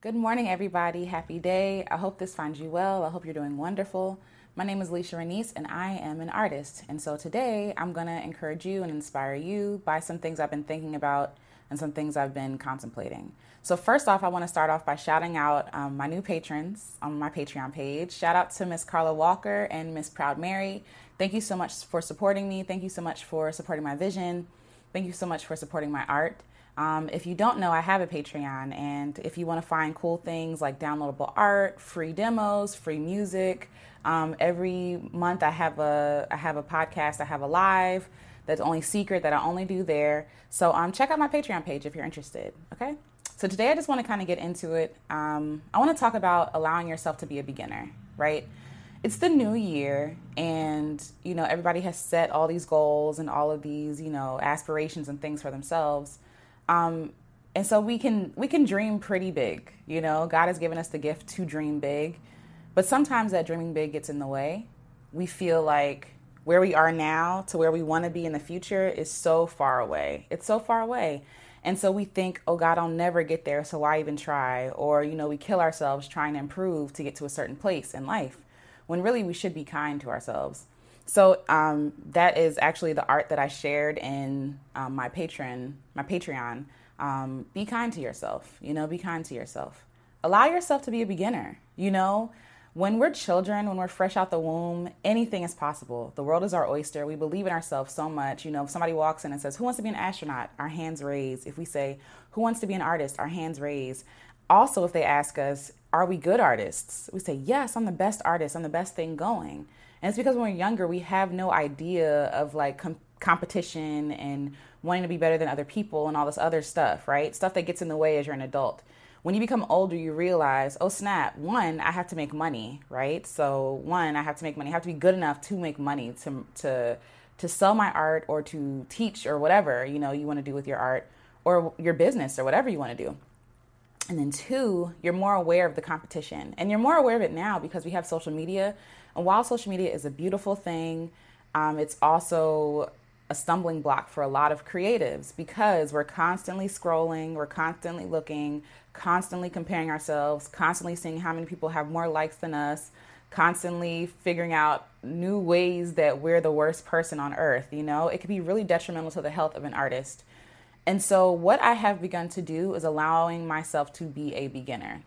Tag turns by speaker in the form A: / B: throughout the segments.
A: Good morning, everybody. Happy day. I hope this finds you well. I hope you're doing wonderful. My name is Leisha Renece, and I am an artist. And so today I'm going to encourage you and inspire you by some things I've been thinking about and some things I've been contemplating. So, first off, I want to start off by shouting out um, my new patrons on my Patreon page. Shout out to Miss Carla Walker and Miss Proud Mary. Thank you so much for supporting me. Thank you so much for supporting my vision. Thank you so much for supporting my art. Um, if you don't know, I have a Patreon, and if you want to find cool things like downloadable art, free demos, free music, um, every month I have a I have a podcast, I have a live that's only secret that I only do there. So um, check out my Patreon page if you're interested. Okay. So today I just want to kind of get into it. Um, I want to talk about allowing yourself to be a beginner, right? It's the new year, and you know everybody has set all these goals and all of these you know aspirations and things for themselves. Um, and so we can we can dream pretty big. You know, God has given us the gift to dream big, but sometimes that dreaming big gets in the way. We feel like where we are now to where we want to be in the future is so far away. It's so far away. And so we think, oh God, I'll never get there, so why even try? Or, you know, we kill ourselves trying to improve to get to a certain place in life when really we should be kind to ourselves. So um, that is actually the art that I shared in um, my Patreon. My Patreon. Um, be kind to yourself. You know, be kind to yourself. Allow yourself to be a beginner. You know, when we're children, when we're fresh out the womb, anything is possible. The world is our oyster. We believe in ourselves so much. You know, if somebody walks in and says, "Who wants to be an astronaut?" Our hands raised. If we say, "Who wants to be an artist?" Our hands raised. Also, if they ask us, "Are we good artists?" We say, "Yes, I'm the best artist. I'm the best thing going." And it's because when we're younger, we have no idea of like com- competition and wanting to be better than other people and all this other stuff, right? Stuff that gets in the way as you're an adult. When you become older, you realize, oh snap, one, I have to make money, right? So one, I have to make money. I have to be good enough to make money to to to sell my art or to teach or whatever, you know, you want to do with your art or your business or whatever you want to do. And then two, you're more aware of the competition. And you're more aware of it now because we have social media and while social media is a beautiful thing, um, it's also a stumbling block for a lot of creatives because we're constantly scrolling, we're constantly looking, constantly comparing ourselves, constantly seeing how many people have more likes than us, constantly figuring out new ways that we're the worst person on earth. You know, it could be really detrimental to the health of an artist. And so, what I have begun to do is allowing myself to be a beginner.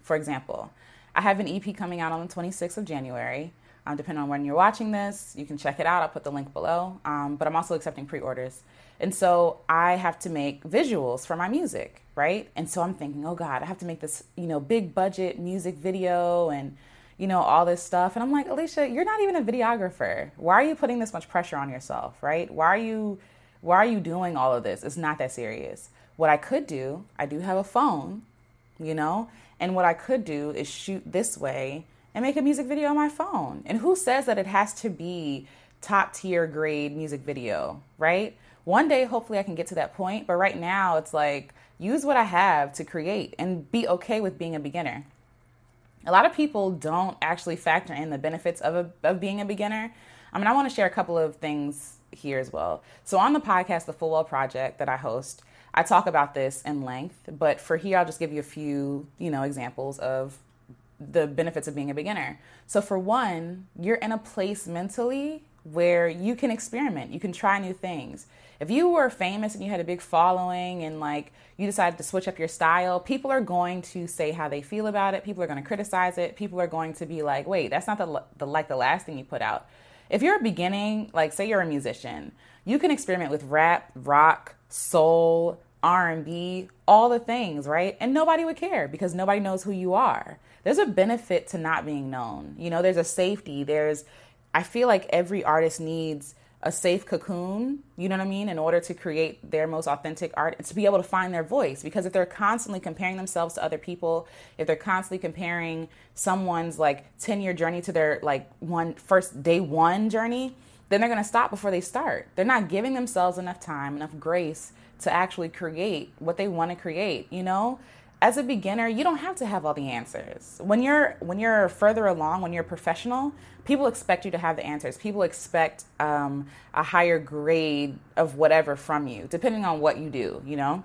A: For example, I have an EP coming out on the 26th of January. Um, depending on when you're watching this, you can check it out. I'll put the link below. Um, but I'm also accepting pre orders. And so I have to make visuals for my music, right? And so I'm thinking, oh God, I have to make this, you know, big budget music video and, you know, all this stuff. And I'm like, Alecia, you're not even a videographer. Why are you putting this much pressure on yourself, right? Why are you why are you doing all of this? It's not that serious. What I could do, I do have a phone, you know, and what I could do is shoot this way and make a music video on my phone. And who says that it has to be top tier grade music video, right? One day, hopefully, I can get to that point. But right now, it's like use what I have to create and be okay with being a beginner. A lot of people don't actually factor in the benefits of, a, of being a beginner. I mean, I want to share a couple of things here as well. So, on the podcast, The Full Well Project that I host, I talk about this in length, but for here, I'll just give you a few, you know, examples of the benefits of being a beginner. So, for one, you're in a place mentally where you can experiment, you can try new things. If you were famous and you had a big following and like you decided to switch up your style, people are going to say how they feel about it. People are going to criticize it. People are going to be like, "Wait, that's not the, the like the last thing you put out." If you're a beginning, like say you're a musician, you can experiment with rap, rock, soul, R&B, all the things, right? And nobody would care because nobody knows who you are. There's a benefit to not being known. You know, there's a safety. There's I feel like every artist needs a safe cocoon, you know what I mean, in order to create their most authentic art and to be able to find their voice. Because if they're constantly comparing themselves to other people, if they're constantly comparing someone's like 10 year journey to their like one first day one journey, then they're gonna stop before they start. They're not giving themselves enough time, enough grace to actually create what they want to create, you know? As a beginner, you don't have to have all the answers. When you're when you're further along, when you're professional, people expect you to have the answers. People expect um, a higher grade of whatever from you, depending on what you do. You know,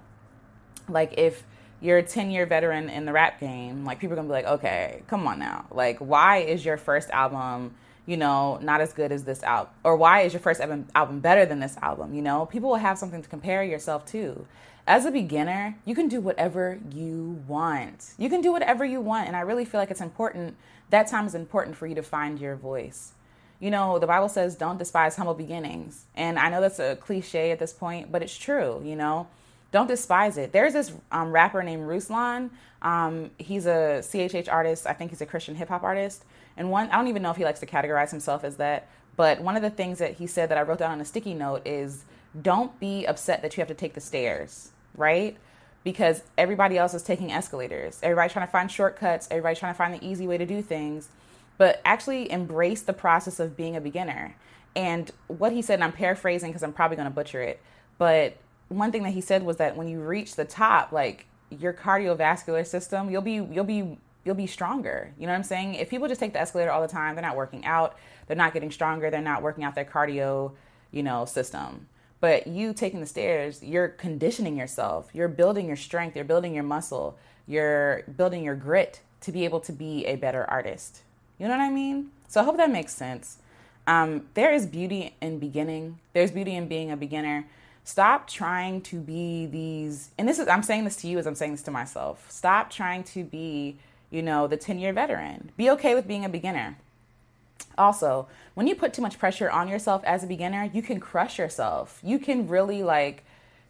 A: like if you're a 10 year veteran in the rap game, like people are gonna be like, okay, come on now. Like, why is your first album, you know, not as good as this album? Or why is your first album, album better than this album? You know, people will have something to compare yourself to. As a beginner, you can do whatever you want. You can do whatever you want. And I really feel like it's important, that time is important for you to find your voice. You know, the Bible says, don't despise humble beginnings. And I know that's a cliche at this point, but it's true, you know don't despise it. There's this um, rapper named Ruslan. Um, he's a CHH artist. I think he's a Christian hip hop artist. And one, I don't even know if he likes to categorize himself as that. But one of the things that he said that I wrote down on a sticky note is don't be upset that you have to take the stairs, right? Because everybody else is taking escalators. Everybody's trying to find shortcuts. Everybody's trying to find the easy way to do things. But actually embrace the process of being a beginner. And what he said, and I'm paraphrasing because I'm probably going to butcher it, but one thing that he said was that when you reach the top, like your cardiovascular system, you'll be you'll be you'll be stronger. You know what I'm saying? If people just take the escalator all the time, they're not working out, they're not getting stronger, they're not working out their cardio, you know, system. But you taking the stairs, you're conditioning yourself. You're building your strength, you're building your muscle, you're building your grit to be able to be a better artist. You know what I mean? So I hope that makes sense. Um, there is beauty in beginning. There's beauty in being a beginner. Stop trying to be these, and this is, I'm saying this to you as I'm saying this to myself. Stop trying to be, you know, the 10 year veteran. Be okay with being a beginner. Also, when you put too much pressure on yourself as a beginner, you can crush yourself. You can really like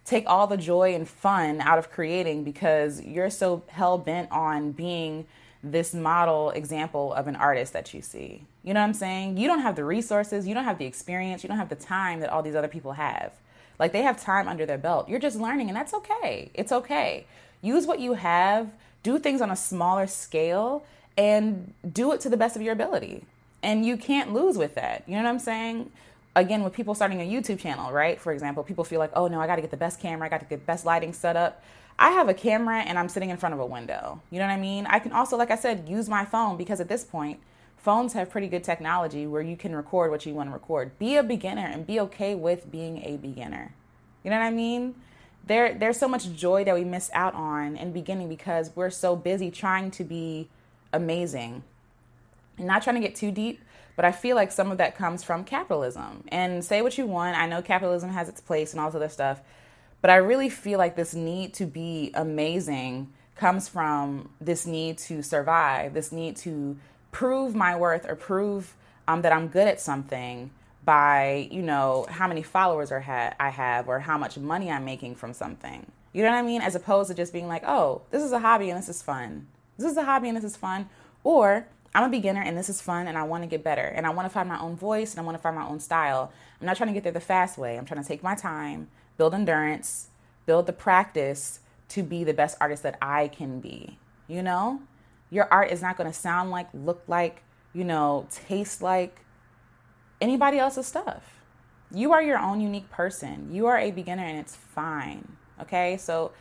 A: take all the joy and fun out of creating because you're so hell bent on being this model example of an artist that you see. You know what I'm saying? You don't have the resources, you don't have the experience, you don't have the time that all these other people have. Like they have time under their belt. You're just learning, and that's okay. It's okay. Use what you have, do things on a smaller scale, and do it to the best of your ability. And you can't lose with that. You know what I'm saying? Again, with people starting a YouTube channel, right? For example, people feel like, oh no, I got to get the best camera, I got to get the best lighting set up. I have a camera and I'm sitting in front of a window. You know what I mean? I can also, like I said, use my phone because at this point, phones have pretty good technology where you can record what you want to record. Be a beginner and be okay with being a beginner. You know what I mean? There there's so much joy that we miss out on in beginning because we're so busy trying to be amazing. And not trying to get too deep, but I feel like some of that comes from capitalism. And say what you want, I know capitalism has its place and all this other stuff, but I really feel like this need to be amazing comes from this need to survive, this need to prove my worth or prove um, that I'm good at something by, you know, how many followers are ha- I have or how much money I'm making from something. You know what I mean? As opposed to just being like, oh, this is a hobby and this is fun. This is a hobby and this is fun. Or I'm a beginner and this is fun and I want to get better and I want to find my own voice and I want to find my own style. I'm not trying to get there the fast way. I'm trying to take my time, build endurance, build the practice to be the best artist that I can be. You know? Your art is not going to sound like, look like, you know, taste like anybody else's stuff. You are your own unique person. You are a beginner and it's fine. Okay? So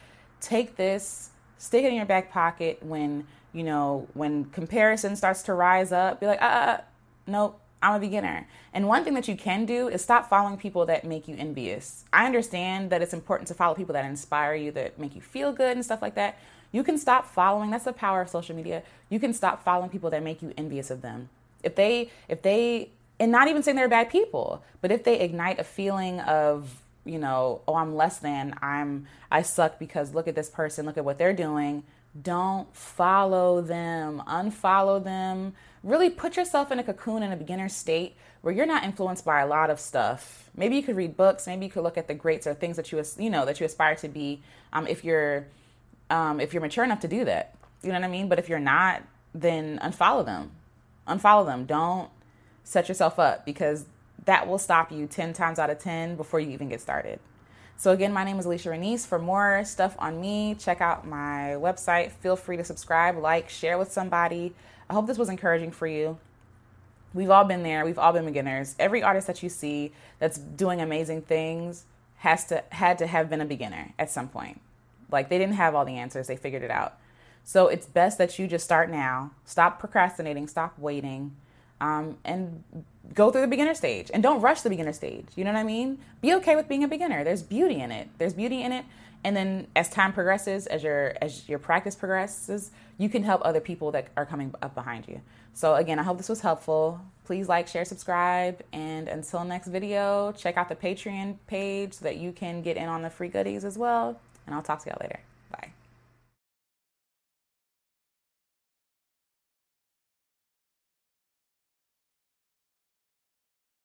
A: take this, stick it in your back pocket when, you know, when comparison starts to rise up, be like, uh, uh, uh nope, I'm a beginner. And one thing that you can do is stop following people that make you envious. I understand that it's important to follow people that inspire you, that make you feel good and stuff like that. You can stop following. That's the power of social media. You can stop following people that make you envious of them. If they if they and not even saying they're bad people, but if they ignite a feeling of, you know, oh, I'm less than, I'm I suck because look at this person, look at what they're doing, don't follow them, unfollow them. Really put yourself in a cocoon in a beginner state where you're not influenced by a lot of stuff. Maybe you could read books, maybe you could look at the greats or things that you you know that you aspire to be. Um, if you're um, if you're mature enough to do that, you know what I mean. But if you're not, then unfollow them. Unfollow them. Don't set yourself up because that will stop you 10 times out of 10 before you even get started. So, again, my name is Alecia Renece. For more stuff on me, check out my website. Feel free to subscribe, like, share with somebody. I hope this was encouraging for you. We've all been there. We've all been beginners. Every artist that you see that's doing amazing things has to had to have been a beginner at some point. Like they didn't have all the answers, they figured it out. So it's best that you just start now. Stop procrastinating, stop waiting um, and go through the beginner stage and don't rush the beginner stage. You know what I mean? Be okay with being a beginner. There's beauty in it. There's beauty in it. And then as time progresses, as your as your practice progresses, you can help other people that are coming up behind you. So again, I hope this was helpful. Please like, share, subscribe, and until next video, check out the Patreon page so that you can get in on the free goodies as well. And I'll talk to y'all later.